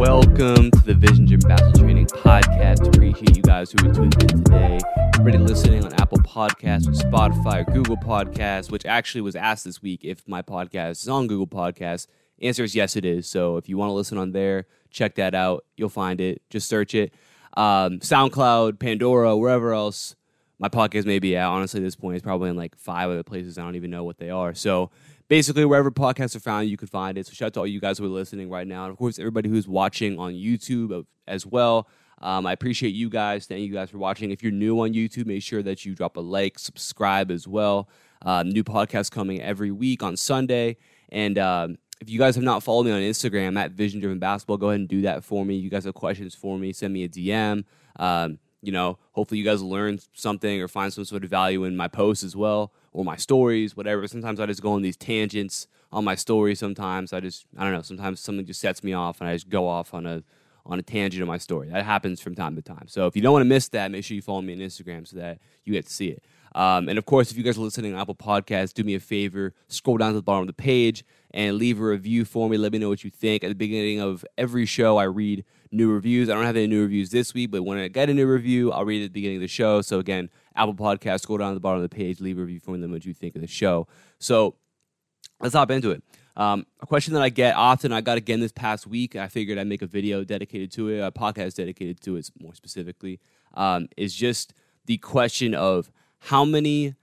Welcome to the Vision Driven Bball Training Podcast. Appreciate you guys who are tuned in today. Everybody listening on Apple Podcasts, or Spotify, or Google Podcasts, which actually was asked this week if my podcast is on Google Podcasts. Answer is yes, it is. So if you want to listen on there, check that out. You'll find it. Just search it. Um, SoundCloud, Pandora, wherever else my podcast may be at. Honestly, at this point, it's probably in like five other places. I don't even know what they are. So basically, wherever podcasts are found, you can find it. So shout out to all you guys who are listening right now, and of course, everybody who's watching on YouTube as well. Um, I appreciate you guys. Thank you guys for watching. If you're new on YouTube, make sure that you drop a like, subscribe as well. Um, new podcasts coming every week on Sunday, and um, if you guys have not followed me on Instagram at Vision Driven Basketball, go ahead and do that for me. You guys have questions for me, send me a DM. Um, you know, hopefully you guys learn something or find some sort of value in my posts as well or my stories, whatever. Sometimes I just go on these tangents on my stories. Sometimes I just, I don't know, sometimes something just sets me off and I just go off on a, on a tangent of my story. That happens from time to time. So if you don't want to miss that, make sure you follow me on Instagram so that you get to see it. Um, and of course, if you guys are listening on Apple Podcasts, do me a favor, scroll down to the bottom of the page and leave a review for me. Let me know what you think. At the beginning of every show, I read new reviews. I don't have any new reviews this week, but when I get a new review, I'll read it at the beginning of the show. So again, Apple Podcasts, scroll down to the bottom of the page, leave a review for know what you think of the show. So let's hop into it. Um, a question that I get often, I got again this past week. I figured I'd make a video dedicated to it, a podcast dedicated to it more specifically, um, is just the question of how many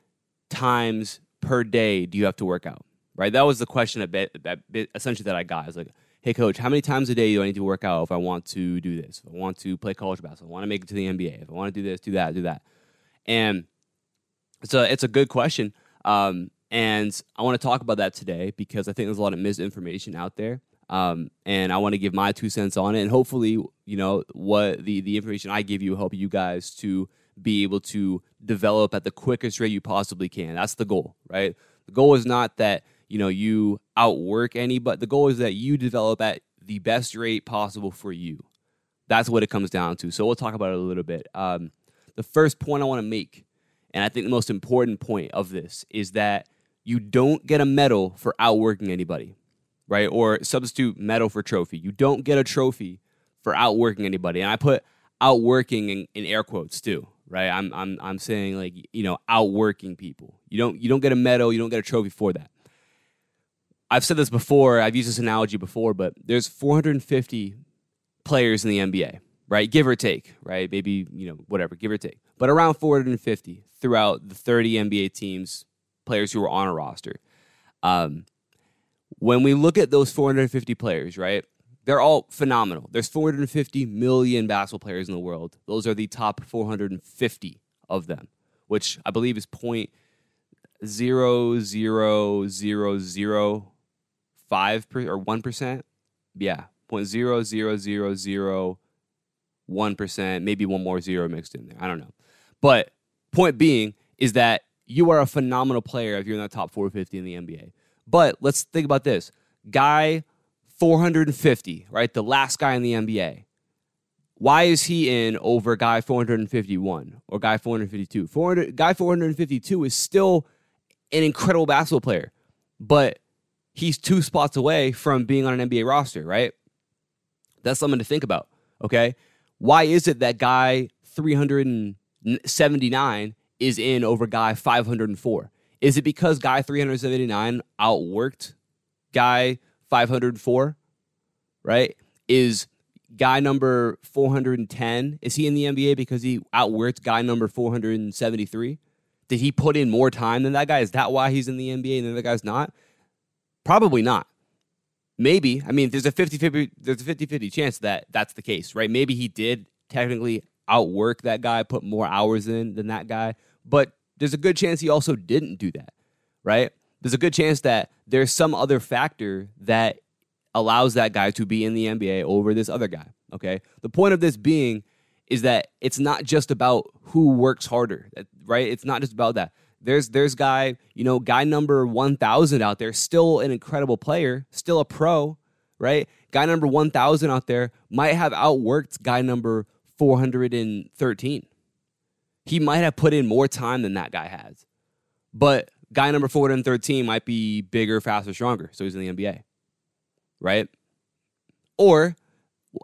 times per day do you have to work out? Right? That was the question that essentially that I got. I was like, hey, coach, how many times a day do I need to work out if I want to do this? If I want to play college basketball, I want to make it to the NBA, if I want to do this, do that, do that. And so it's a good question. Um, and I want to talk about that today because I think there's a lot of misinformation out there. Um, and I want to give my two cents on it. And hopefully, you know, what the, the information I give you will help you guys to be able to develop at the quickest rate you possibly can. That's the goal, right? The goal is not that, you know, you outwork any, but the goal is that you develop at the best rate possible for you. That's what it comes down to. So we'll talk about it a little bit. Um, the first point I want to make, and I think the most important point of this, is that you don't get a medal for outworking anybody, right? Or substitute medal for trophy. You don't get a trophy for outworking anybody. And I put outworking in, in air quotes too, right? I'm I'm I'm saying like you know outworking people. You don't you don't get a medal, you don't get a trophy for that. I've said this before. I've used this analogy before, but there's 450 players in the NBA, right? Give or take, right? Maybe you know whatever, give or take, but around 450 throughout the 30 NBA teams, players who are on a roster. Um, when we look at those 450 players, right? They're all phenomenal. There's 450 million basketball players in the world. Those are the top 450 of them, which I believe is point zero zero zero zero five or one percent. Yeah, point zero zero zero zero one percent, maybe one more zero mixed in there. I don't know, but point being is that you are a phenomenal player if you're in the top 450 in the NBA. But let's think about this guy 450, right? The last guy in the NBA. Why is he in over guy 451 or guy 452? 400, guy 452 is still an incredible basketball player, but he's two spots away from being on an NBA roster, right? That's something to think about, okay? Why is it that guy 379 is in over guy 504? Is it because guy 379 outworked guy 504, right? Is guy number 410, is he in the NBA because he outworked guy number 473? Did he put in more time than that guy? Is that why he's in the NBA and the other guy's not? Probably not. Maybe. I mean, there's a 50-50 there's a 50-50 chance that that's the case, right? Maybe he did technically outwork that guy, put more hours in than that guy, but there's a good chance he also didn't do that, right? there's a good chance that there's some other factor that allows that guy to be in the NBA over this other guy. Okay. The point of this being is that it's not just about who works harder, right? It's not just about that. There's there's guy, you know, guy number 1000 out there, still an incredible player, still a pro, right? Guy number 1000 out there might have outworked guy number 413. He might have put in more time than that guy has. But guy number 413 might be bigger, faster, stronger. So he's in the NBA. Right? Or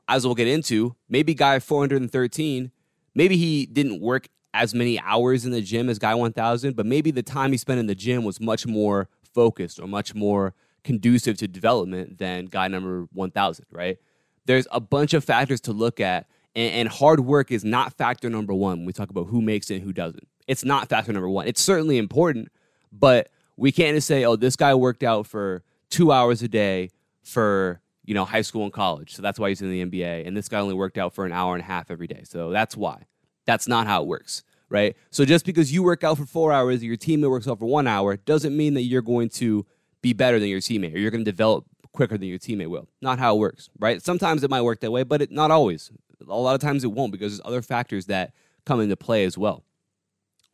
as we'll get into, maybe guy 413, maybe he didn't work as many hours in the gym as guy 1000, but maybe the time he spent in the gym was much more focused or much more conducive to development than guy number 1000, right? There's a bunch of factors to look at, and, and hard work is not factor number one when we talk about who makes it and who doesn't. It's not factor number one. It's certainly important, but we can't just say, oh, this guy worked out for two hours a day for you know high school and college, so that's why he's in the NBA, and this guy only worked out for an hour and a half every day, so that's why. That's not how it works, right? So just because you work out for four hours, and your teammate works out for one hour, doesn't mean that you're going to be better than your teammate or you're going to develop quicker than your teammate will. Not how it works, right? Sometimes it might work that way, but it, not always. A lot of times it won't because there's other factors that come into play as well.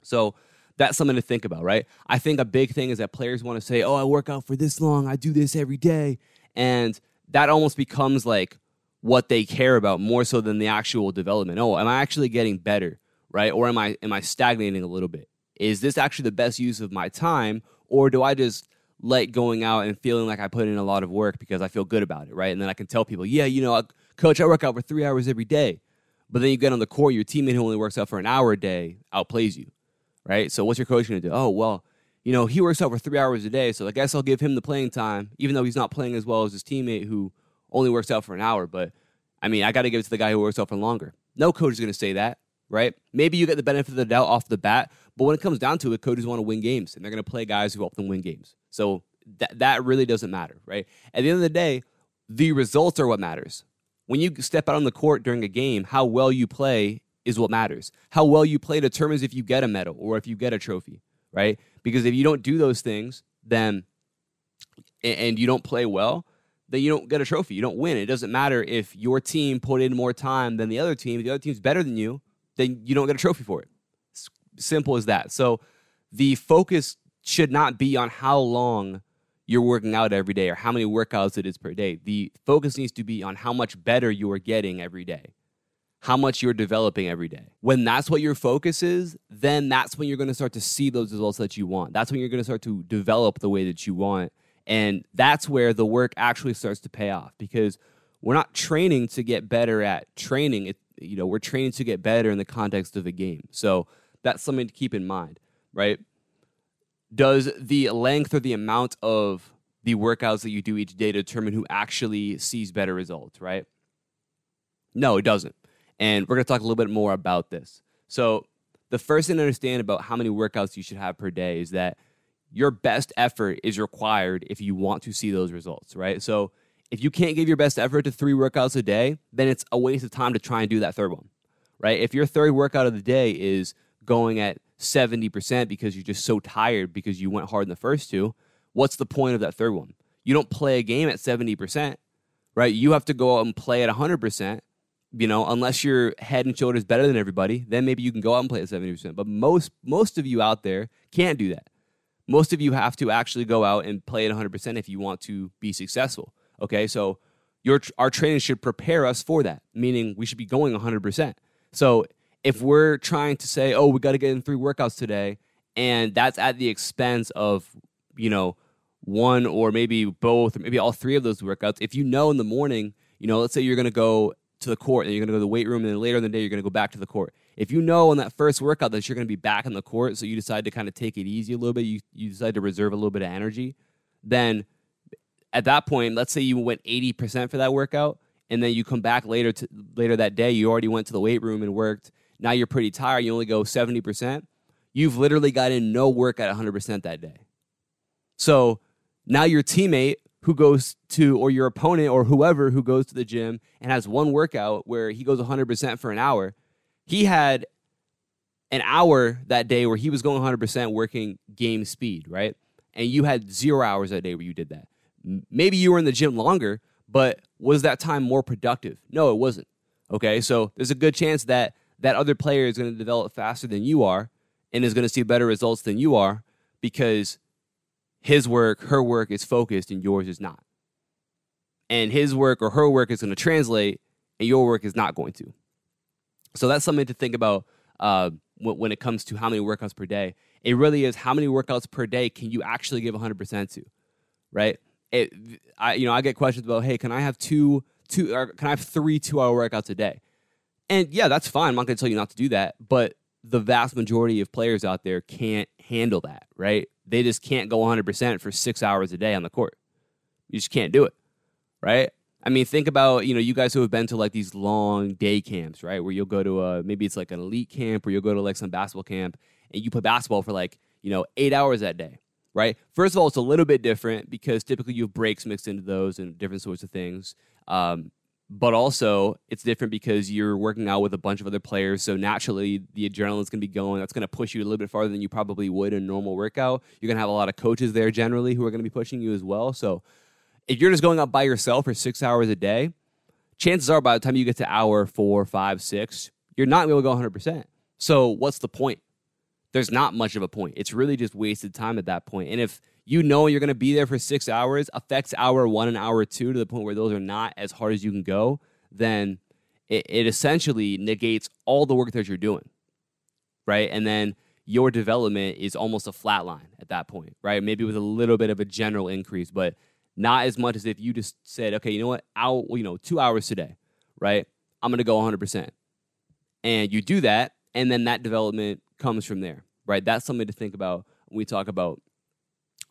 So that's something to think about, right? I think a big thing is that players want to say, "Oh, I work out for this long. I do this every day." And that almost becomes like what they care about more so than the actual development. Oh, am I actually getting better, right? Or am I am I stagnating a little bit? Is this actually the best use of my time or do I just like going out and feeling like I put in a lot of work because I feel good about it, right? And then I can tell people, yeah, you know, coach, I work out for three hours every day. But then you get on the court, your teammate who only works out for an hour a day outplays you, right? So what's your coach going to do? Oh, well, you know, he works out for three hours a day, so I guess I'll give him the playing time, even though he's not playing as well as his teammate who only works out for an hour. But I mean, I got to give it to the guy who works out for longer. No coach is going to say that, right? Maybe you get the benefit of the doubt off the bat, but when it comes down to it, coaches want to win games, and they're going to play guys who help them win games. So that that really doesn't matter, right? At the end of the day, the results are what matters. When you step out on the court during a game, how well you play is what matters. How well you play determines if you get a medal or if you get a trophy, right? Because if you don't do those things, then and you don't play well, then you don't get a trophy. You don't win. It doesn't matter if your team put in more time than the other team. If the other team's better than you, then you don't get a trophy for it. It's simple as that. So the focus should not be on how long you're working out every day or how many workouts it is per day. The focus needs to be on how much better you are getting every day, how much you're developing every day. When that's what your focus is, then that's when you're going to start to see those results that you want. That's when you're going to start to develop the way that you want. And that's where the work actually starts to pay off because we're not training to get better at training. It, you know, we're training to get better in the context of a game. So that's something to keep in mind, right? does the length or the amount of the workouts that you do each day determine who actually sees better results, right? No, it doesn't. And we're going to talk a little bit more about this. So, the first thing to understand about how many workouts you should have per day is that your best effort is required if you want to see those results, right? So, if you can't give your best effort to three workouts a day, then it's a waste of time to try and do that third one, right? If your third workout of the day is going at 70% because you're just so tired because you went hard in the first two, what's the point of that third one? You don't play a game at 70%, right? You have to go out and play at 100%, you know, unless you're head and shoulders better than everybody, then maybe you can go out and play at 70%. But most most of you out there can't do that. Most of you have to actually go out and play at 100% if you want to be successful. Okay? So your our training should prepare us for that, meaning we should be going 100%. So if we're trying to say, oh, we got to get in three workouts today, and that's at the expense of, you know, one or maybe both or maybe all three of those workouts, if you know in the morning, you know, let's say you're going to go to the court and you're going to go to the weight room and then later in the day you're going to go back to the court. If you know on that first workout that you're going to be back in the court, so you decide to kind of take it easy a little bit, you, you decide to reserve a little bit of energy, then at that point, let's say you went 80% for that workout and then you come back later to later that day, you already went to the weight room and worked now you're pretty tired, you only go 70%, you've literally got in no work at 100% that day. So now your teammate who goes to, or your opponent or whoever who goes to the gym and has one workout where he goes 100% for an hour, he had an hour that day where he was going 100% working game speed, right? And you had zero hours that day where you did that. Maybe you were in the gym longer, but was that time more productive? No, it wasn't. Okay, so there's a good chance that that other player is going to develop faster than you are and is going to see better results than you are because his work, her work is focused and yours is not. And his work or her work is going to translate and your work is not going to. So that's something to think about uh, when it comes to how many workouts per day. It really is how many workouts per day can you actually give 100% to, right? It, I, you know, I get questions about, hey, can I have two two or can I have three two hour workouts a day? And yeah, that's fine. I'm not going to tell you not to do that, but the vast majority of players out there can't handle that, right? They just can't go 100% for six hours a day on the court. You just can't do it, right? I mean, think about you know you guys who have been to like these long day camps, right? Where you'll go to a maybe it's like an elite camp, or you'll go to like some basketball camp, and you play basketball for like you know eight hours that day, right? First of all, it's a little bit different because typically you have breaks mixed into those and different sorts of things. Um, but also, it's different because you're working out with a bunch of other players. So naturally, the adrenaline's going to be going. That's going to push you a little bit farther than you probably would in a normal workout. You're going to have a lot of coaches there generally who are going to be pushing you as well. So if you're just going up by yourself for six hours a day, chances are by the time you get to hour four, five, six, you're not going to go 100%. So what's the point? There's not much of a point. It's really just wasted time at that point. And if you know you're going to be there for six hours, affects hour one and hour two to the point where those are not as hard as you can go, then it, it essentially negates all the work that you're doing. Right. And then your development is almost a flat line at that point, right? Maybe with a little bit of a general increase, but not as much as if you just said, okay, you know what, I'll, you know, two hours today, right? I'm going to go 100%. And you do that, and then that development comes from there, right? That's something to think about when we talk about,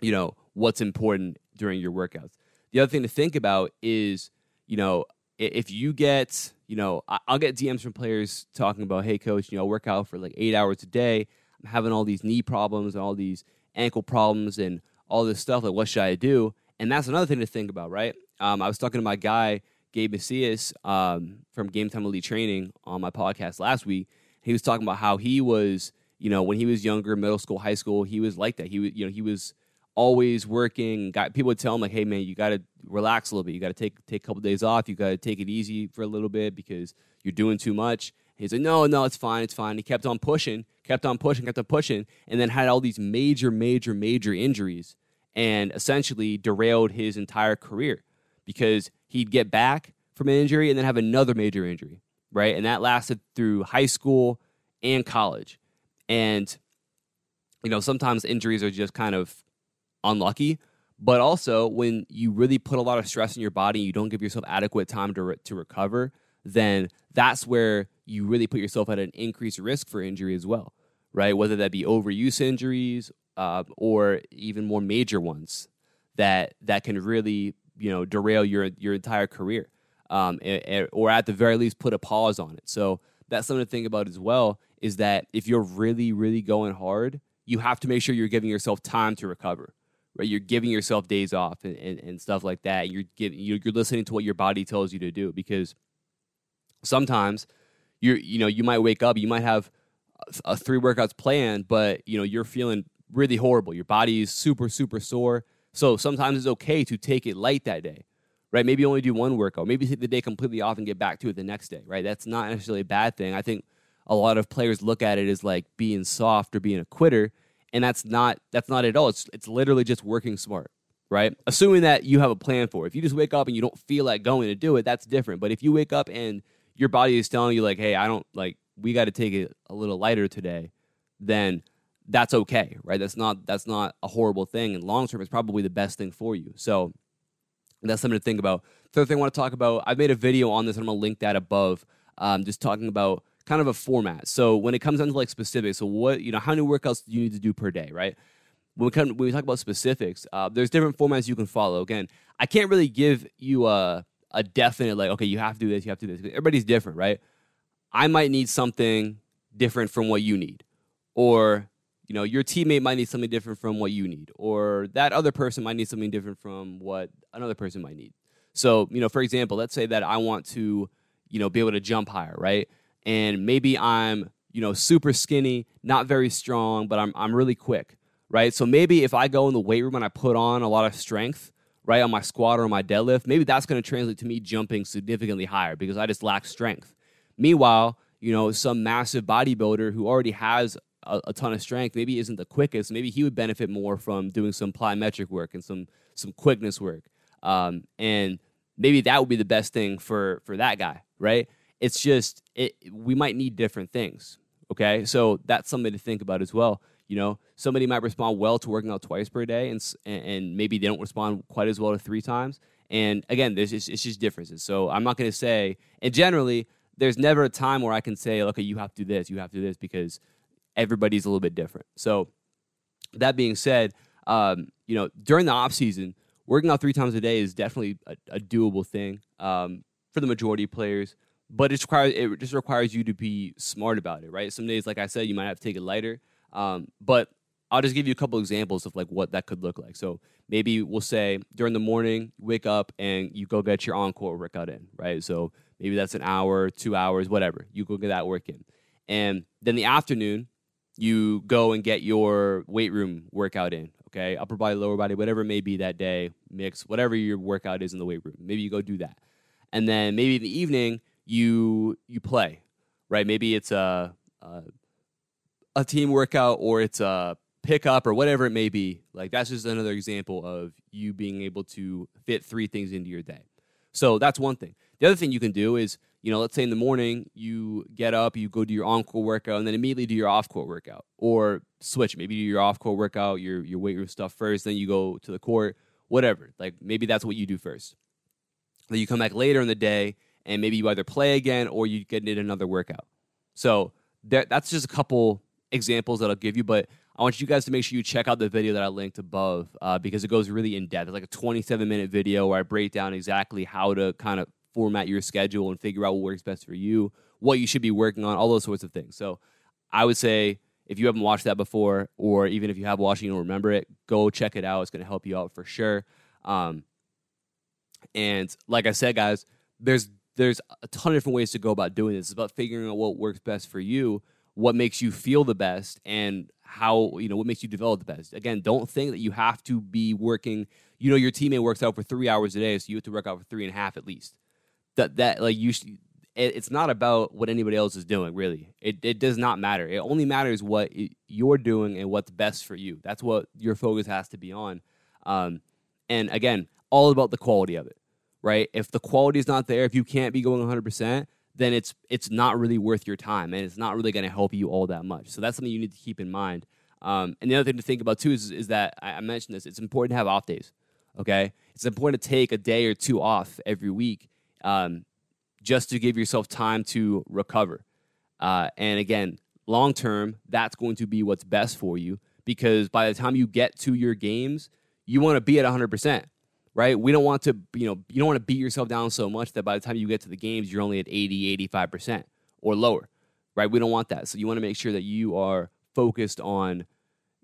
you know, what's important during your workouts. The other thing to think about is, you know, if you get, you know, I'll get DMs from players talking about, hey, coach, you know, I work out for like eight hours a day. I'm having all these knee problems and all these ankle problems and all this stuff. Like, what should I do? And that's another thing to think about, right? Um, I was talking to my guy, Gabe Macias, um, from Game Time Elite Training on my podcast last week. He was talking about how he was, you know, when he was younger, middle school, high school, he was like that. He was, you know, he was always working. Got people would tell him like, "Hey, man, you got to relax a little bit. You got to take take a couple days off. You got to take it easy for a little bit because you're doing too much." He's like, "No, no, it's fine, it's fine." He kept on pushing, kept on pushing, kept on pushing, and then had all these major, major, major injuries and essentially derailed his entire career because he'd get back from an injury and then have another major injury, right? And that lasted through high school and college. And, you know, sometimes injuries are just kind of unlucky, but also when you really put a lot of stress in your body, you don't give yourself adequate time to, re- to recover, then that's where you really put yourself at an increased risk for injury as well, right? Whether that be overuse injuries uh, or even more major ones that that can really you know derail your your entire career, um, or at the very least put a pause on it. So that's something to think about as well. Is that if you're really really going hard, you have to make sure you're giving yourself time to recover. Right, you're giving yourself days off and, and, and stuff like that. You're giving you're, you're listening to what your body tells you to do because sometimes you're you know you might wake up, you might have a three workouts planned, but you know you're feeling really horrible. Your body is super, super sore. So sometimes it's okay to take it light that day, right? Maybe only do one workout. Maybe take the day completely off and get back to it the next day, right? That's not necessarily a bad thing. I think a lot of players look at it as like being soft or being a quitter, and that's not that's not at all. It's it's literally just working smart, right? Assuming that you have a plan for it. If you just wake up and you don't feel like going to do it, that's different. But if you wake up and your body is telling you like, "Hey, I don't like we got to take it a little lighter today," then that's okay, right? That's not that's not a horrible thing, and long term, it's probably the best thing for you. So that's something to think about. Third thing I want to talk about, I've made a video on this, and I'm gonna link that above, um, just talking about kind of a format. So when it comes down to like specifics, so what you know, how many workouts do you need to do per day, right? When we come, when we talk about specifics, uh, there's different formats you can follow. Again, I can't really give you a a definite like, okay, you have to do this, you have to do this. Everybody's different, right? I might need something different from what you need, or you know your teammate might need something different from what you need or that other person might need something different from what another person might need so you know for example let's say that i want to you know be able to jump higher right and maybe i'm you know super skinny not very strong but i'm, I'm really quick right so maybe if i go in the weight room and i put on a lot of strength right on my squat or on my deadlift maybe that's going to translate to me jumping significantly higher because i just lack strength meanwhile you know some massive bodybuilder who already has a, a, ton of strength, maybe isn't the quickest. Maybe he would benefit more from doing some plyometric work and some some quickness work. Um, and maybe that would be the best thing for for that guy, right? It's just it, we might need different things. Okay, so that's something to think about as well. You know, somebody might respond well to working out twice per day, and and maybe they don't respond quite as well to three times. And again, there's just, it's just differences. So I'm not going to say, and generally, there's never a time where I can say, okay, you have to do this, you have to do this, because everybody's a little bit different. So that being said, um, you know, during the off season, working out three times a day is definitely a, a doable thing um, for the majority of players. But it requires it just requires you to be smart about it, right? Some days, like I said, you might have to take it lighter. Um, but I'll just give you a couple examples of like what that could look like. So maybe we'll say during the morning, wake up and you go get your on-court workout in, right? So maybe that's an hour, two hours, whatever. You go get that work in. And then the afternoon, you go and get your weight room workout in, okay? Upper body, lower body, whatever it may be that day, mix, whatever your workout is in the weight room. Maybe you go do that. And then maybe in the evening, you you play, right? Maybe it's a, a, a team workout or it's a pickup or whatever it may be. Like that's just another example of you being able to fit three things into your day. So that's one thing. The other thing you can do is, you know, let's say in the morning you get up, you go do your on-court workout, and then immediately do your off-court workout, or switch. Maybe do your off-court workout, your your weight room stuff first, then you go to the court, whatever. Like maybe that's what you do first. Then you come back later in the day, and maybe you either play again or you get in another workout. So that, that's just a couple examples that I'll give you, but I want you guys to make sure you check out the video that I linked above uh, because it goes really in depth. It's like a 27 minute video where I break down exactly how to kind of format your schedule and figure out what works best for you, what you should be working on, all those sorts of things. So I would say if you haven't watched that before, or even if you have watched and you don't remember it, go check it out. It's going to help you out for sure. Um, and like I said, guys, there's there's a ton of different ways to go about doing this. It's about figuring out what works best for you, what makes you feel the best, and how you know what makes you develop the best. Again, don't think that you have to be working. You know, your teammate works out for three hours a day, so you have to work out for three and a half at least. That that like you. it's not about what anybody else is doing, really. It it does not matter. It only matters what you're doing and what's best for you. That's what your focus has to be on. Um, and again, all about the quality of it, right? If the quality is not there, if you can't be going 100 percent then it's it's not really worth your time and it's not really going to help you all that much. So that's something you need to keep in mind. Um, and the other thing to think about too is, is that I, mentioned this. It's important to have off days. Okay, it's important to take a day or two off every week, um, just to give yourself time to recover. Uh, and again, long term, that's going to be what's best for you because by the time you get to your games, you want to be at 100 percent right? We don't want to, you know, you don't want to beat yourself down so much that by the time you get to the games, you're only at 80, 85% or lower, right? We don't want that. So you want to make sure that you are focused on,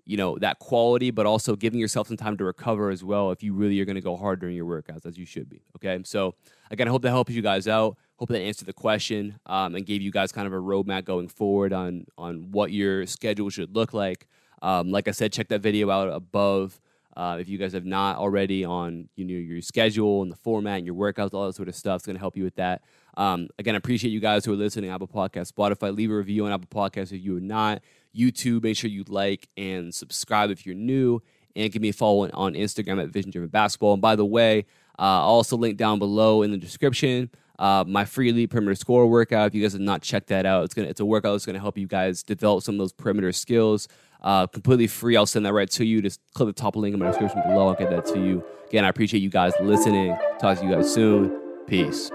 you know, that quality, but also giving yourself some time to recover as well if you really are going to go hard during your workouts, as you should be. Okay. So, again, I hope that helps you guys out. Hope that answered the question um, and gave you guys kind of a roadmap going forward on on what your schedule should look like. Um, like I said, check that video out above. Uh, if you guys have not already on you know your schedule and the format and your workouts, all that sort of stuff, it's going to help you with that. Um, again, I appreciate you guys who are listening. Apple Podcast, Spotify, leave a review on Apple Podcast if you are not. YouTube, make sure you like and subscribe if you're new, and give me a follow on Instagram at Vision Driven Basketball. And by the way, uh, I'll also link down below in the description. Uh, my free elite perimeter score workout. If you guys have not checked that out, it's gonna it's a workout that's gonna help you guys develop some of those perimeter skills uh, completely free. I'll send that right to you. Just click the top link in my description below. I'll get that to you. Again, I appreciate you guys listening. Talk to you guys soon. Peace.